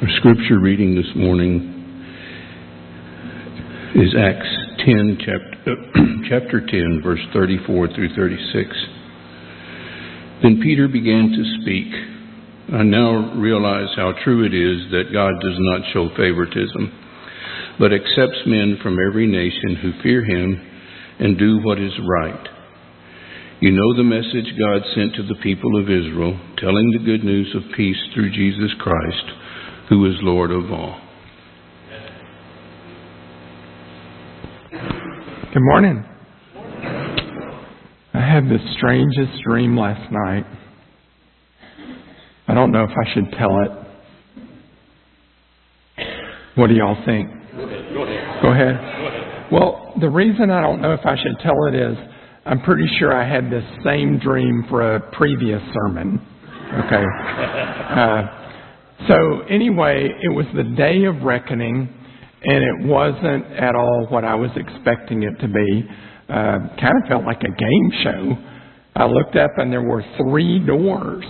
Our scripture reading this morning is Acts 10, chapter, uh, chapter 10, verse 34 through 36. Then Peter began to speak. I now realize how true it is that God does not show favoritism, but accepts men from every nation who fear him and do what is right. You know the message God sent to the people of Israel, telling the good news of peace through Jesus Christ, who is Lord of all. Good morning. I had the strangest dream last night. I don't know if I should tell it. What do y'all think? Go ahead. Well, the reason I don't know if I should tell it is I'm pretty sure I had this same dream for a previous sermon. Okay. Uh, so, anyway, it was the day of reckoning, and it wasn't at all what I was expecting it to be. Uh, kind of felt like a game show. I looked up, and there were three doors,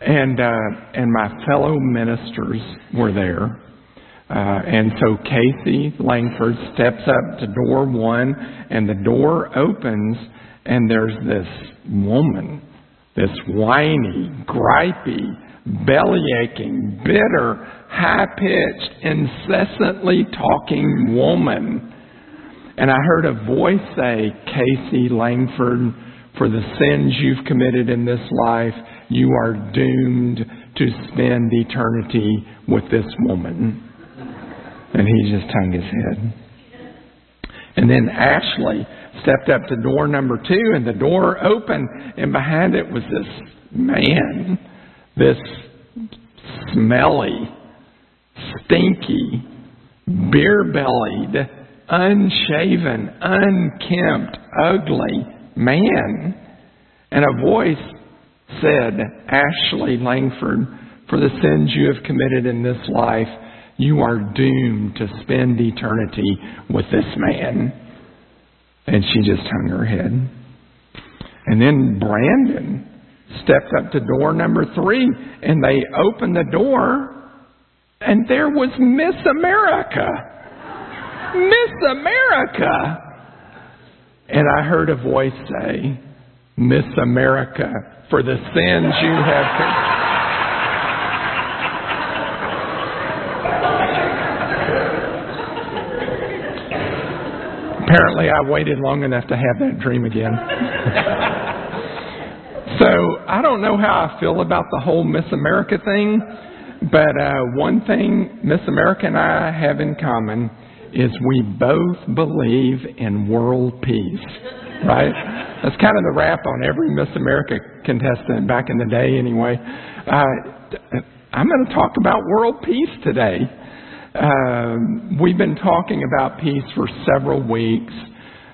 and uh, and my fellow ministers were there. Uh, and so Casey Langford steps up to door one, and the door opens, and there's this woman, this whiny, gripey, belly aching, bitter, high pitched, incessantly talking woman. And I heard a voice say, Casey Langford, for the sins you've committed in this life, you are doomed to spend eternity with this woman. And he just hung his head. And then Ashley stepped up to door number two, and the door opened, and behind it was this man, this smelly, stinky, beer bellied, unshaven, unkempt, ugly man. And a voice said, Ashley Langford, for the sins you have committed in this life, you are doomed to spend eternity with this man. And she just hung her head. And then Brandon stepped up to door number three, and they opened the door, and there was Miss America. Miss America. And I heard a voice say, Miss America, for the sins you have committed. Apparently, I waited long enough to have that dream again. so, I don't know how I feel about the whole Miss America thing, but uh, one thing Miss America and I have in common is we both believe in world peace, right? That's kind of the rap on every Miss America contestant back in the day, anyway. Uh, I'm going to talk about world peace today. Um, we've been talking about peace for several weeks,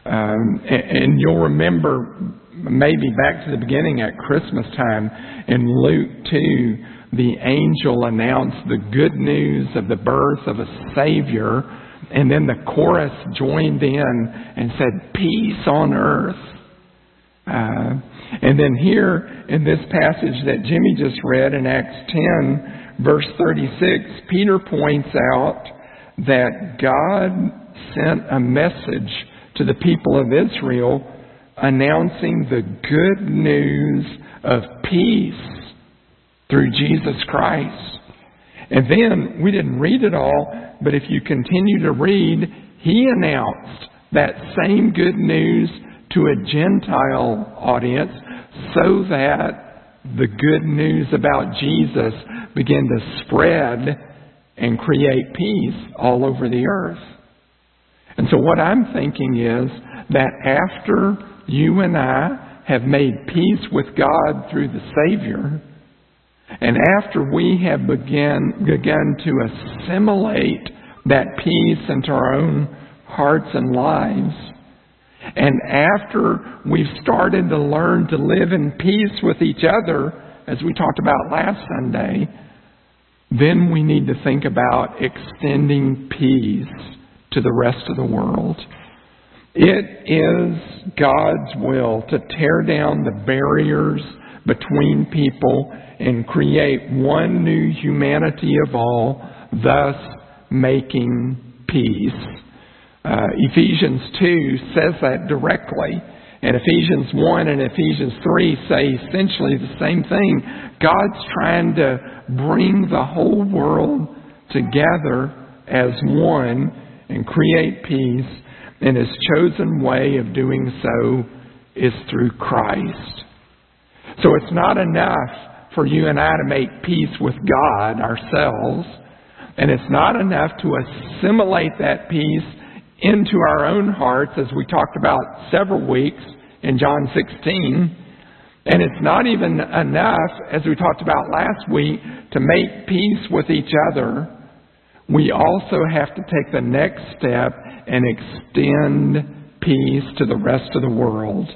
um, and, and you'll remember maybe back to the beginning at Christmas time in Luke 2, the angel announced the good news of the birth of a Savior, and then the chorus joined in and said, Peace on earth. Uh, and then here in this passage that Jimmy just read in Acts 10, verse 36, Peter points out that God sent a message to the people of Israel announcing the good news of peace through Jesus Christ. And then, we didn't read it all, but if you continue to read, he announced that same good news to a Gentile audience so that the good news about Jesus began to spread and create peace all over the earth. And so, what I'm thinking is that after you and I have made peace with God through the Savior, and after we have begun, begun to assimilate that peace into our own hearts and lives, and after we've started to learn to live in peace with each other, as we talked about last Sunday, then we need to think about extending peace to the rest of the world. It is God's will to tear down the barriers between people and create one new humanity of all thus making peace. Uh, Ephesians 2 says that directly. And Ephesians 1 and Ephesians 3 say essentially the same thing. God's trying to bring the whole world together as one and create peace. And his chosen way of doing so is through Christ. So it's not enough for you and I to make peace with God ourselves. And it's not enough to assimilate that peace into our own hearts, as we talked about several weeks in John 16. And it's not even enough, as we talked about last week, to make peace with each other. We also have to take the next step and extend peace to the rest of the world.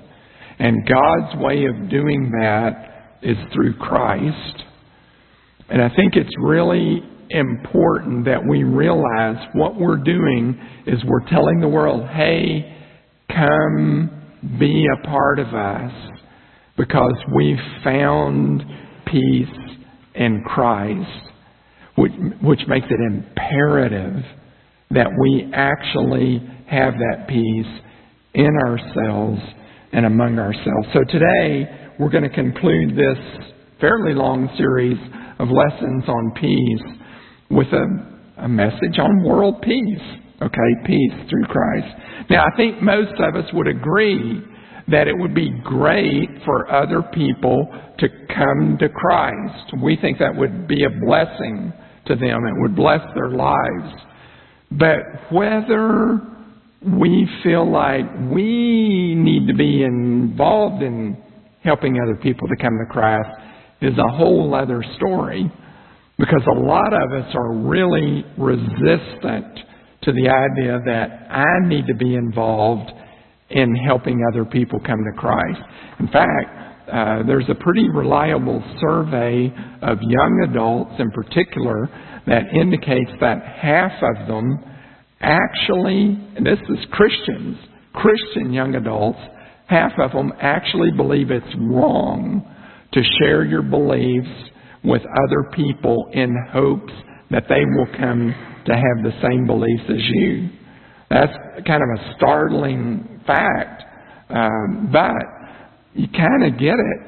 And God's way of doing that is through Christ. And I think it's really important that we realize what we're doing is we're telling the world, hey, come be a part of us because we've found peace in Christ, which, which makes it imperative that we actually have that peace in ourselves and among ourselves. So today, we're going to conclude this fairly long series of lessons on peace with a, a message on world peace. Okay, peace through Christ. Now, I think most of us would agree that it would be great for other people to come to Christ. We think that would be a blessing to them, it would bless their lives. But whether we feel like we need to be involved in helping other people to come to Christ is a whole other story because a lot of us are really resistant to the idea that I need to be involved in helping other people come to Christ. In fact, uh, there's a pretty reliable survey of young adults in particular that indicates that half of them actually, and this is Christians, Christian young adults, half of them actually believe it's wrong to share your beliefs with other people in hopes that they will come to have the same beliefs as you. That's kind of a startling fact, um, but you kind of get it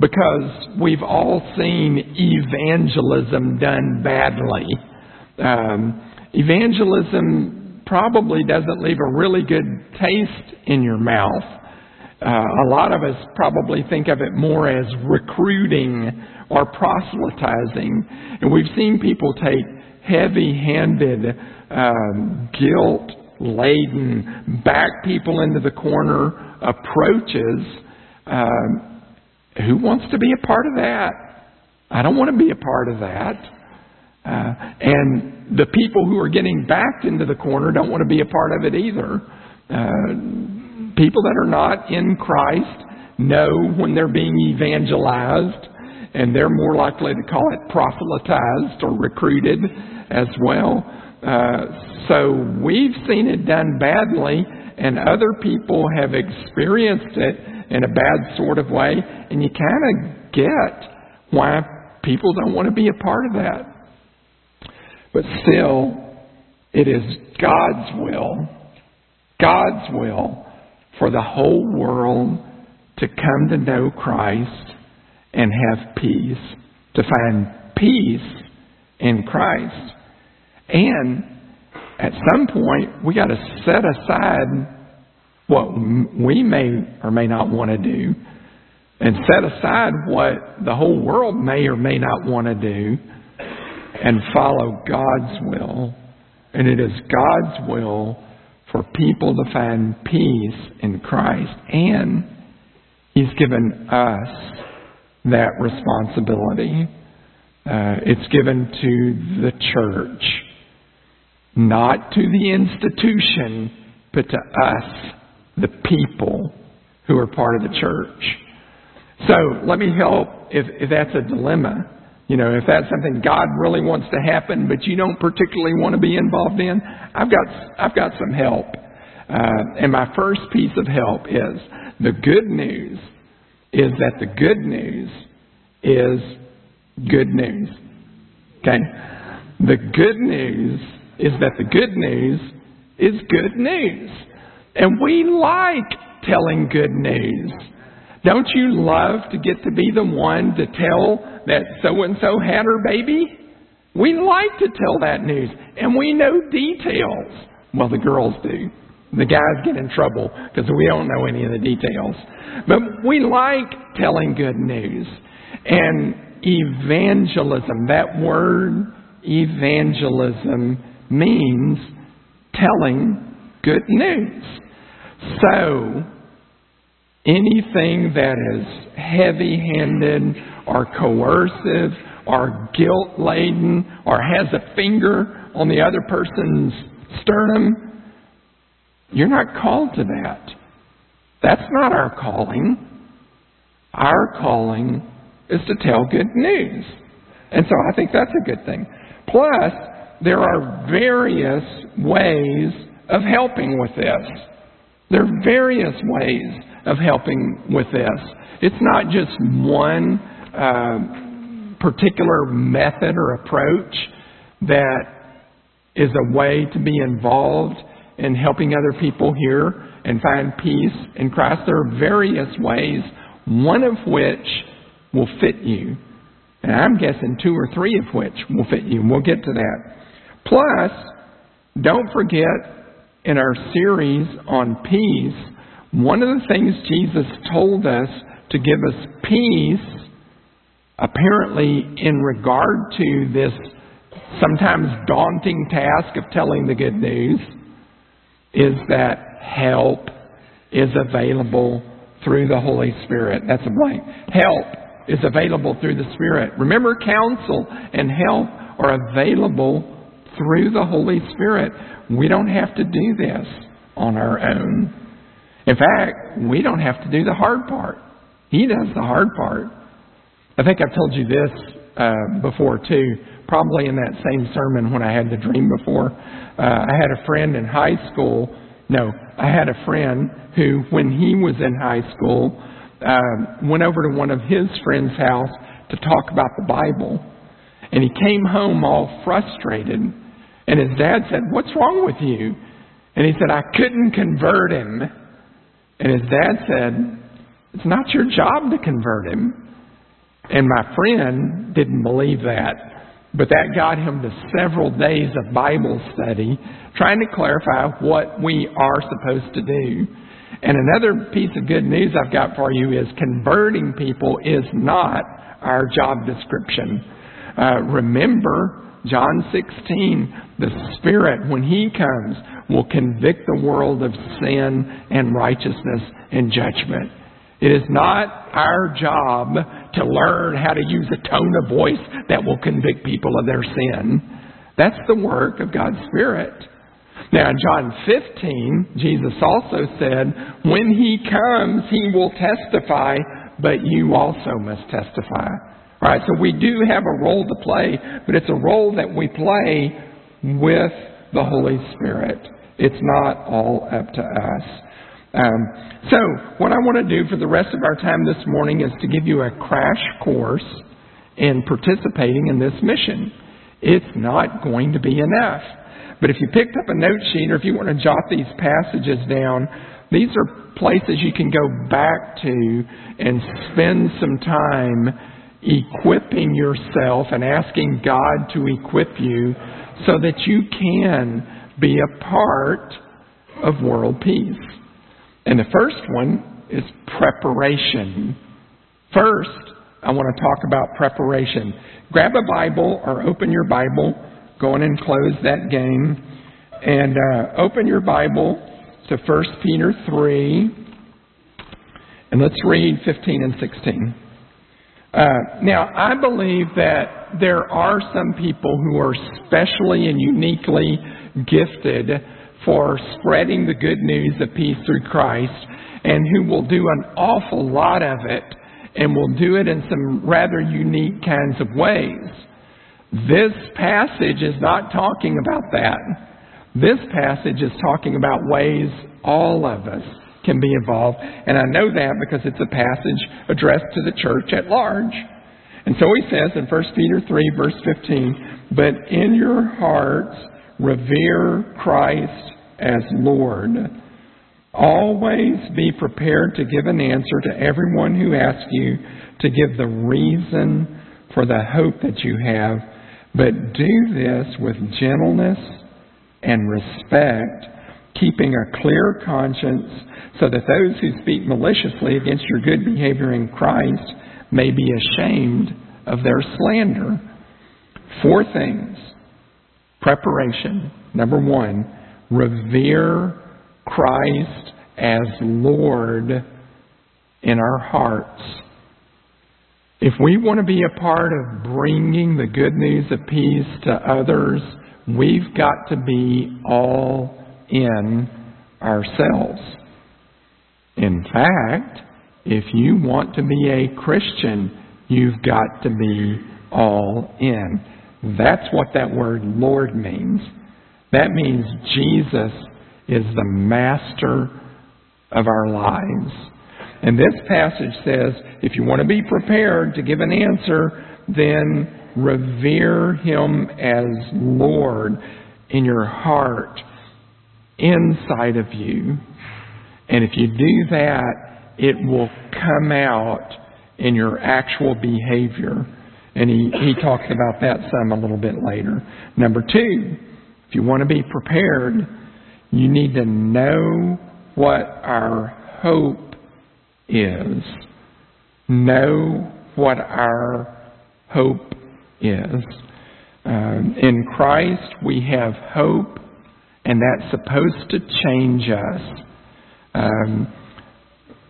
because we've all seen evangelism done badly. Um, evangelism probably doesn't leave a really good taste in your mouth. Uh, a lot of us probably think of it more as recruiting or proselytizing. And we've seen people take heavy handed, um, guilt laden, back people into the corner approaches. Um, who wants to be a part of that? I don't want to be a part of that. Uh, and the people who are getting backed into the corner don't want to be a part of it either. Uh, people that are not in Christ know when they're being evangelized, and they're more likely to call it proselytized or recruited as well. Uh, so we've seen it done badly, and other people have experienced it in a bad sort of way, and you kind of get why people don't want to be a part of that. But still, it is God's will, God's will for the whole world to come to know Christ and have peace, to find peace in Christ. And at some point, we got to set aside what we may or may not want to do and set aside what the whole world may or may not want to do and follow God's will. And it is God's will for people to find peace in Christ. And He's given us that responsibility. Uh, it's given to the church, not to the institution, but to us, the people who are part of the church. So let me help if, if that's a dilemma. You know, if that's something God really wants to happen, but you don't particularly want to be involved in, I've got I've got some help. Uh, and my first piece of help is the good news is that the good news is good news. Okay? The good news is that the good news is good news. And we like telling good news. Don't you love to get to be the one to tell that so and so had her baby? We like to tell that news, and we know details. Well, the girls do. The guys get in trouble because we don't know any of the details. But we like telling good news. And evangelism, that word evangelism means telling good news. So, anything that is heavy handed or coercive or guilt laden or has a finger on the other person's sternum, you're not called to that. That's not our calling. Our calling is to tell good news. And so I think that's a good thing. Plus, there are various ways of helping with this. There are various ways of helping with this. It's not just one uh, particular method or approach that is a way to be involved in helping other people here and find peace in Christ. There are various ways, one of which will fit you. And I'm guessing two or three of which will fit you. We'll get to that. Plus, don't forget in our series on peace, one of the things Jesus told us to give us peace, apparently in regard to this sometimes daunting task of telling the good news, is that help is available through the Holy Spirit. That's a blank. Help is available through the Spirit. Remember, counsel and help are available through the Holy Spirit. We don't have to do this on our own. In fact, we don't have to do the hard part. He does the hard part. I think I've told you this uh, before too, probably in that same sermon when I had the dream before. Uh, I had a friend in high school. No, I had a friend who, when he was in high school, uh, went over to one of his friends' house to talk about the Bible. And he came home all frustrated. And his dad said, What's wrong with you? And he said, I couldn't convert him. And his dad said, It's not your job to convert him. And my friend didn't believe that. But that got him to several days of Bible study, trying to clarify what we are supposed to do. And another piece of good news I've got for you is converting people is not our job description. Uh, remember, John 16, the Spirit, when He comes, will convict the world of sin and righteousness and judgment. It is not our job to learn how to use a tone of voice that will convict people of their sin. That's the work of God's Spirit. Now, in John 15, Jesus also said, When He comes, He will testify, but you also must testify. Right, so we do have a role to play, but it's a role that we play with the Holy Spirit. It's not all up to us. Um, so, what I want to do for the rest of our time this morning is to give you a crash course in participating in this mission. It's not going to be enough. But if you picked up a note sheet or if you want to jot these passages down, these are places you can go back to and spend some time equipping yourself and asking God to equip you so that you can be a part of world peace. And the first one is preparation. First, I want to talk about preparation. Grab a Bible or open your Bible. Go on and close that game. And uh, open your Bible to 1 Peter 3. And let's read 15 and 16. Uh, now, I believe that there are some people who are specially and uniquely gifted for spreading the good news of peace through Christ and who will do an awful lot of it and will do it in some rather unique kinds of ways. This passage is not talking about that. This passage is talking about ways all of us can be involved. And I know that because it's a passage addressed to the church at large. And so he says in 1 Peter 3, verse 15, but in your hearts revere Christ as Lord. Always be prepared to give an answer to everyone who asks you to give the reason for the hope that you have, but do this with gentleness and respect, keeping a clear conscience, so that those who speak maliciously against your good behavior in Christ may be ashamed of their slander. Four things. Preparation. Number one, revere Christ as Lord in our hearts. If we want to be a part of bringing the good news of peace to others, we've got to be all in ourselves. In fact, if you want to be a Christian, you've got to be all in. That's what that word Lord means. That means Jesus is the master of our lives. And this passage says if you want to be prepared to give an answer, then revere him as Lord in your heart, inside of you. And if you do that, it will come out in your actual behavior. And he, he talks about that some a little bit later. Number two, if you want to be prepared, you need to know what our hope is. Know what our hope is. Um, in Christ, we have hope, and that's supposed to change us. Um,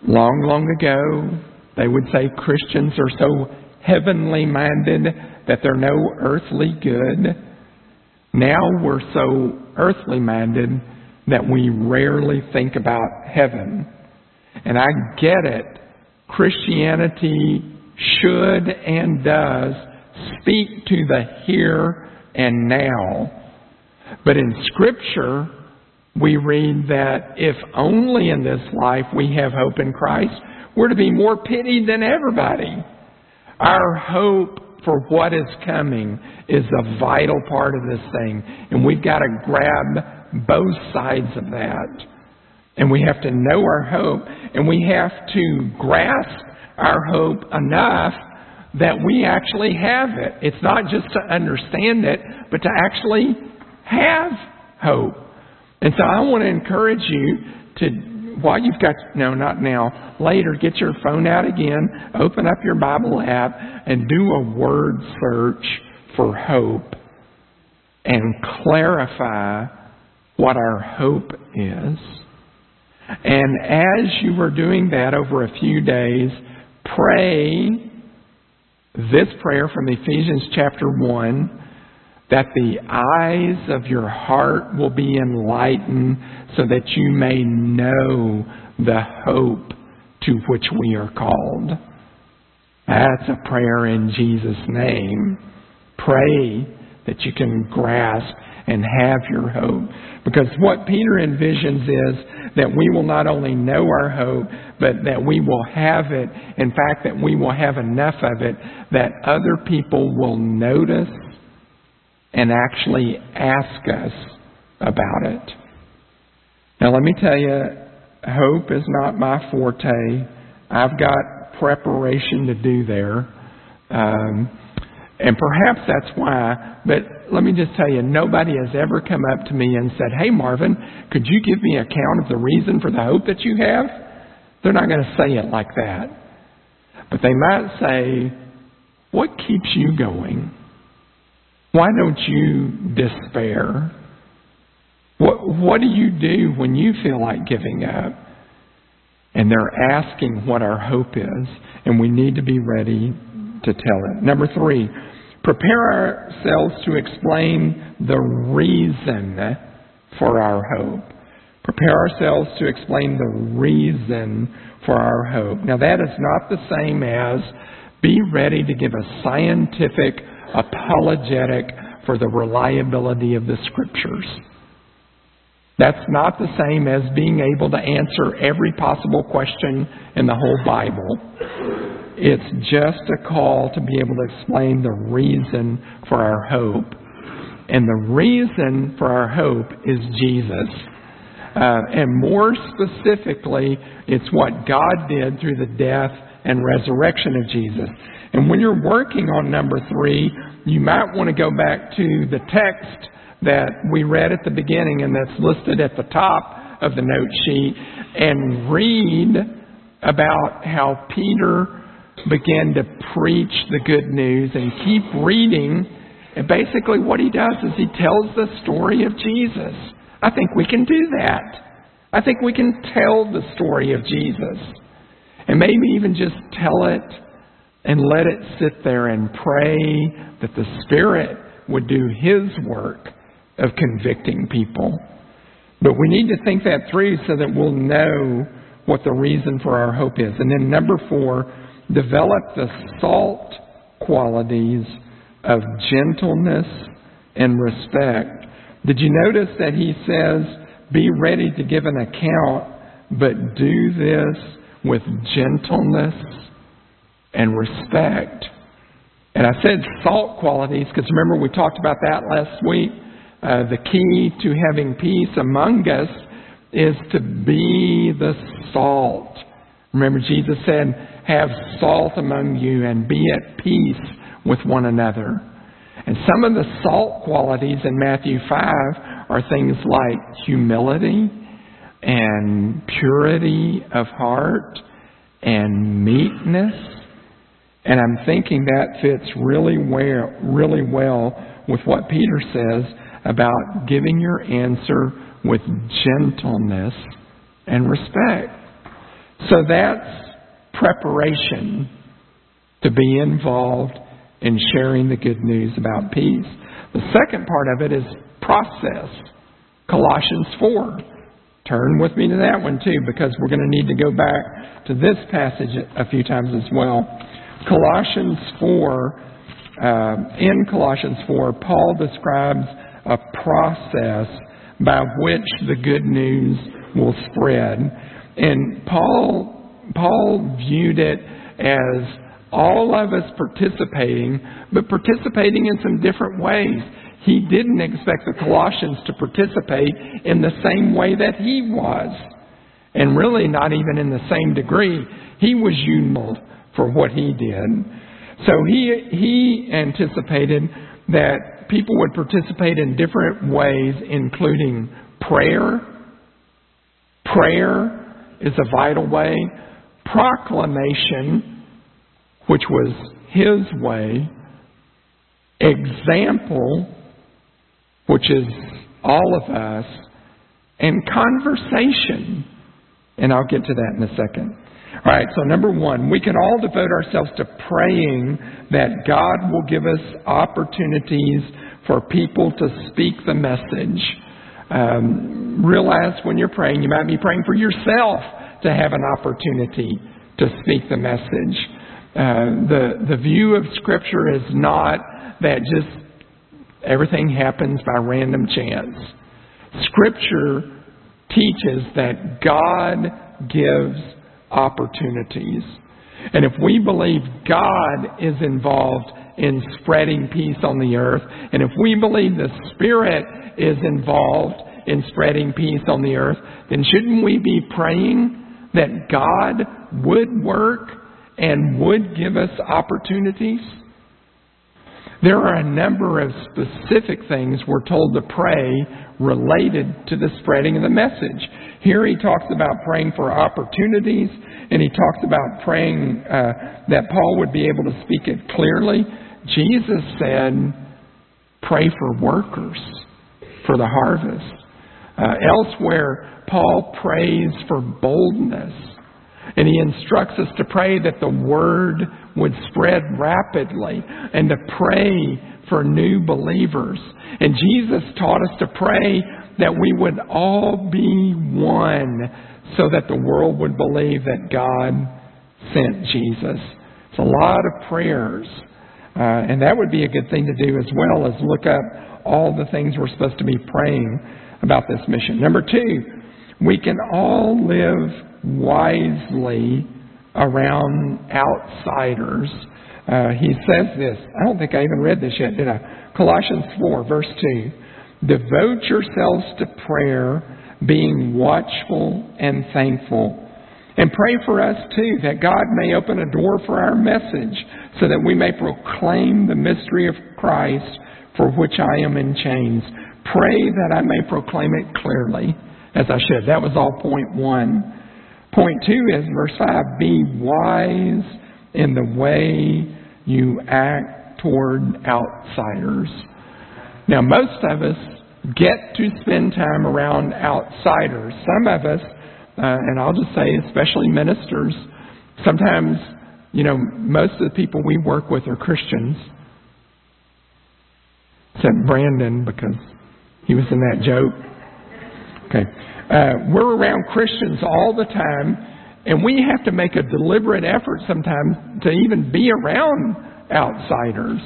long, long ago, they would say Christians are so heavenly minded that they're no earthly good. Now we're so earthly minded that we rarely think about heaven. And I get it. Christianity should and does speak to the here and now. But in Scripture, we read that if only in this life we have hope in Christ, we're to be more pitied than everybody. Our hope for what is coming is a vital part of this thing, and we've got to grab both sides of that. And we have to know our hope, and we have to grasp our hope enough that we actually have it. It's not just to understand it, but to actually have hope. And so I want to encourage you to, while you've got, no, not now, later, get your phone out again, open up your Bible app, and do a word search for hope and clarify what our hope is. And as you are doing that over a few days, pray this prayer from Ephesians chapter 1 that the eyes of your heart will be enlightened so that you may know the hope to which we are called. That's a prayer in Jesus' name. Pray that you can grasp and have your hope. Because what Peter envisions is that we will not only know our hope, but that we will have it. In fact, that we will have enough of it that other people will notice and actually ask us about it. Now, let me tell you, hope is not my forte. I've got preparation to do there. Um, and perhaps that's why, but let me just tell you, nobody has ever come up to me and said, Hey, Marvin, could you give me a count of the reason for the hope that you have? They're not going to say it like that. But they might say, What keeps you going? Why don't you despair? What, what do you do when you feel like giving up? And they're asking what our hope is, and we need to be ready to tell it. Number three, prepare ourselves to explain the reason for our hope. Prepare ourselves to explain the reason for our hope. Now, that is not the same as be ready to give a scientific apologetic for the reliability of the Scriptures. That's not the same as being able to answer every possible question in the whole Bible. It's just a call to be able to explain the reason for our hope. And the reason for our hope is Jesus. Uh, and more specifically, it's what God did through the death and resurrection of Jesus. And when you're working on number three, you might want to go back to the text that we read at the beginning and that's listed at the top of the note sheet and read about how Peter began to preach the good news and keep reading. And basically, what he does is he tells the story of Jesus. I think we can do that. I think we can tell the story of Jesus. And maybe even just tell it and let it sit there and pray that the Spirit would do His work of convicting people. But we need to think that through so that we'll know what the reason for our hope is. And then, number four, develop the salt qualities of gentleness and respect. Did you notice that he says, be ready to give an account, but do this with gentleness and respect? And I said salt qualities because remember we talked about that last week. Uh, the key to having peace among us is to be the salt. Remember, Jesus said, Have salt among you and be at peace with one another. And some of the salt qualities in Matthew 5 are things like humility and purity of heart and meekness. And I'm thinking that fits really well, really well with what Peter says about giving your answer with gentleness and respect. So that's preparation to be involved in sharing the good news about peace. The second part of it is process. Colossians 4. Turn with me to that one too, because we're going to need to go back to this passage a few times as well. Colossians 4, uh, in Colossians 4, Paul describes a process by which the good news will spread. And Paul, Paul viewed it as all of us participating, but participating in some different ways. He didn't expect the Colossians to participate in the same way that he was, and really not even in the same degree. He was unique for what he did. So he, he anticipated that people would participate in different ways, including prayer. Prayer is a vital way. Proclamation, which was his way. Example, which is all of us. And conversation. And I'll get to that in a second. All right, so number one, we can all devote ourselves to praying that God will give us opportunities for people to speak the message. Um, realize when you're praying, you might be praying for yourself to have an opportunity to speak the message. Uh, the the view of Scripture is not that just everything happens by random chance. Scripture teaches that God gives opportunities. And if we believe God is involved in spreading peace on the earth, and if we believe the Spirit is involved in spreading peace on the earth, then shouldn't we be praying that God would work and would give us opportunities? There are a number of specific things we're told to pray related to the spreading of the message. Here he talks about praying for opportunities, and he talks about praying uh, that Paul would be able to speak it clearly. Jesus said, pray for workers for the harvest. Uh, elsewhere, Paul prays for boldness. And he instructs us to pray that the word would spread rapidly and to pray for new believers. And Jesus taught us to pray that we would all be one so that the world would believe that God sent Jesus. It's a lot of prayers. Uh, and that would be a good thing to do as well as look up all the things we're supposed to be praying about this mission. Number two, we can all live wisely around outsiders. uh, he says this. I don't think I even read this yet, did I? Colossians 4, verse 2. Devote yourselves to prayer, being watchful and thankful. And pray for us too, that God may open a door for our message, so that we may proclaim the mystery of Christ, for which I am in chains. Pray that I may proclaim it clearly, as I should. That was all point one. Point two is verse five be wise in the way you act toward outsiders. Now, most of us get to spend time around outsiders. Some of us uh, and I'll just say, especially ministers, sometimes, you know, most of the people we work with are Christians. Except Brandon, because he was in that joke. Okay. Uh, we're around Christians all the time, and we have to make a deliberate effort sometimes to even be around outsiders.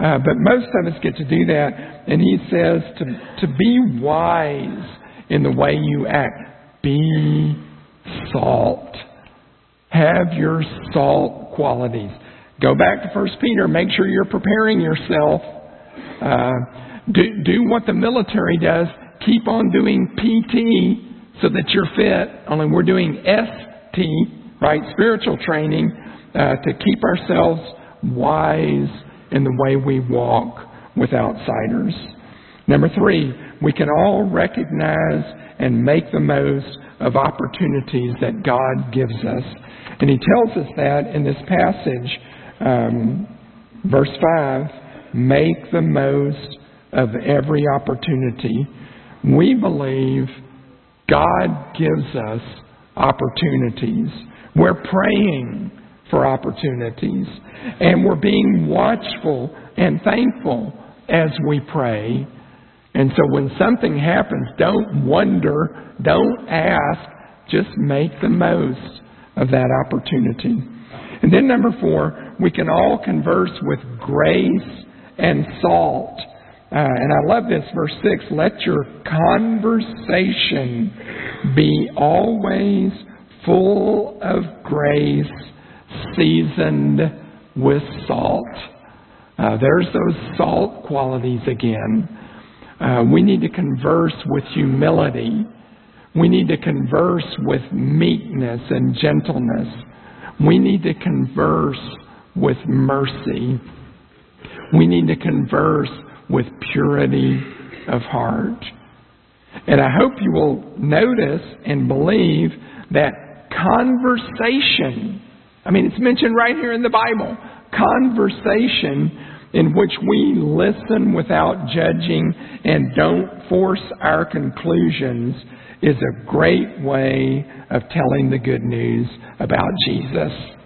Uh, but most of us get to do that, and he says to, to be wise in the way you act. Be salt. Have your salt qualities. Go back to First Peter. Make sure you're preparing yourself. Uh, do, do what the military does. Keep on doing PT so that you're fit. Only we're doing ST, right? Spiritual training uh, to keep ourselves wise in the way we walk with outsiders. Number three, we can all recognize and make the most of opportunities that God gives us. And he tells us that in this passage, um, verse 5 make the most of every opportunity. We believe God gives us opportunities. We're praying for opportunities, and we're being watchful and thankful as we pray and so when something happens, don't wonder, don't ask, just make the most of that opportunity. And then number four, we can all converse with grace and salt. Uh, and I love this, verse 6 let your conversation be always full of grace, seasoned with salt. Uh, there's those salt qualities again. Uh, we need to converse with humility. We need to converse with meekness and gentleness. We need to converse with mercy. We need to converse with purity of heart. And I hope you will notice and believe that conversation, I mean, it's mentioned right here in the Bible, conversation in which we listen without judging and don't force our conclusions is a great way of telling the good news about Jesus.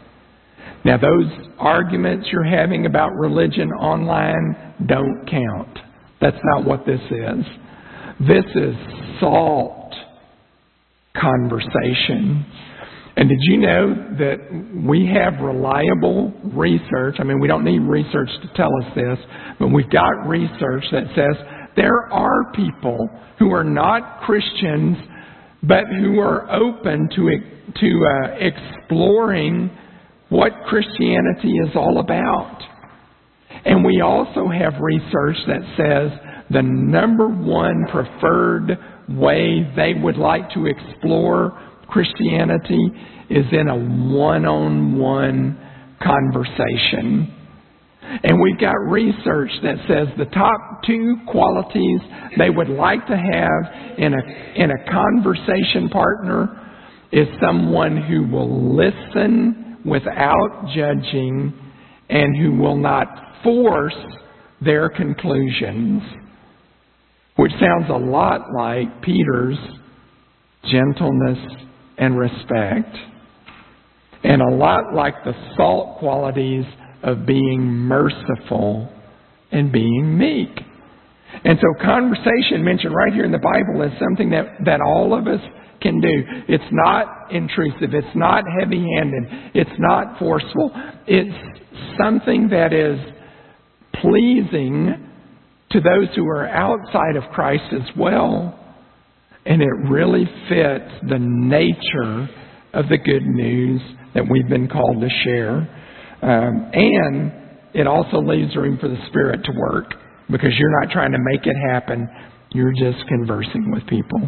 Now, those arguments you're having about religion online don't count. That's not what this is. This is salt conversation and did you know that we have reliable research? I mean, we don't need research to tell us this, but we've got research that says there are people who are not Christians, but who are open to, to uh, exploring what Christianity is all about. And we also have research that says the number one preferred way they would like to explore Christianity is in a one on one conversation. And we've got research that says the top two qualities they would like to have in a, in a conversation partner is someone who will listen without judging and who will not force their conclusions. Which sounds a lot like Peter's gentleness and respect, and a lot like the salt qualities of being merciful and being meek. And so, conversation mentioned right here in the Bible is something that, that all of us can do. It's not intrusive, it's not heavy handed, it's not forceful. It's something that is pleasing to those who are outside of Christ as well. And it really fits the nature of the good news that we've been called to share. Um, and it also leaves room for the Spirit to work because you're not trying to make it happen. You're just conversing with people.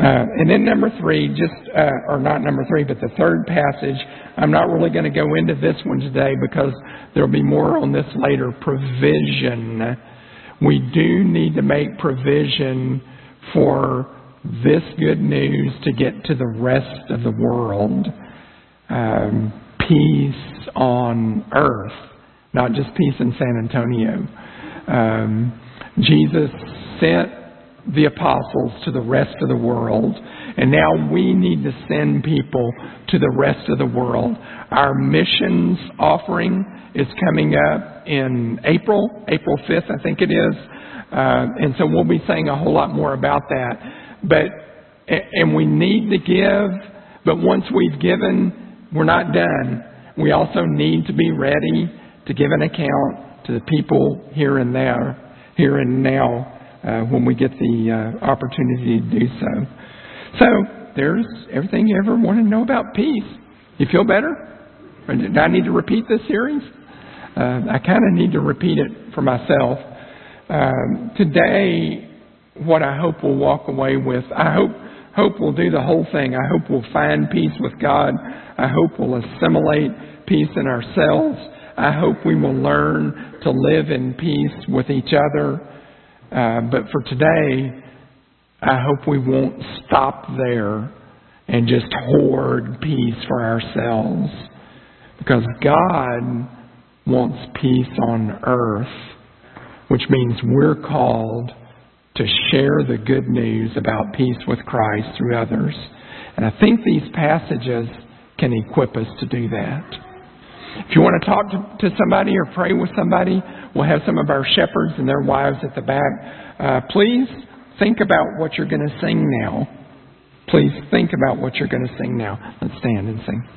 Uh, and then number three, just, uh, or not number three, but the third passage, I'm not really going to go into this one today because there'll be more on this later. Provision. We do need to make provision for this good news to get to the rest of the world. Um, peace on earth, not just peace in San Antonio. Um, Jesus sent the apostles to the rest of the world, and now we need to send people to the rest of the world. Our missions offering is coming up in April, April 5th, I think it is. Uh, and so we'll be saying a whole lot more about that. But, and we need to give, but once we've given, we're not done. We also need to be ready to give an account to the people here and there, here and now, uh, when we get the uh, opportunity to do so. So there's everything you ever want to know about peace. You feel better? Or do I need to repeat this series? Uh, I kind of need to repeat it for myself. Um, today, what I hope we'll walk away with, I hope hope we'll do the whole thing. I hope we'll find peace with God. I hope we'll assimilate peace in ourselves. I hope we will learn to live in peace with each other. Uh, but for today, I hope we won't stop there and just hoard peace for ourselves. Because God wants peace on earth, which means we're called to share the good news about peace with Christ through others. And I think these passages can equip us to do that. If you want to talk to, to somebody or pray with somebody, we'll have some of our shepherds and their wives at the back. Uh, please think about what you're going to sing now. Please think about what you're going to sing now. Let's stand and sing.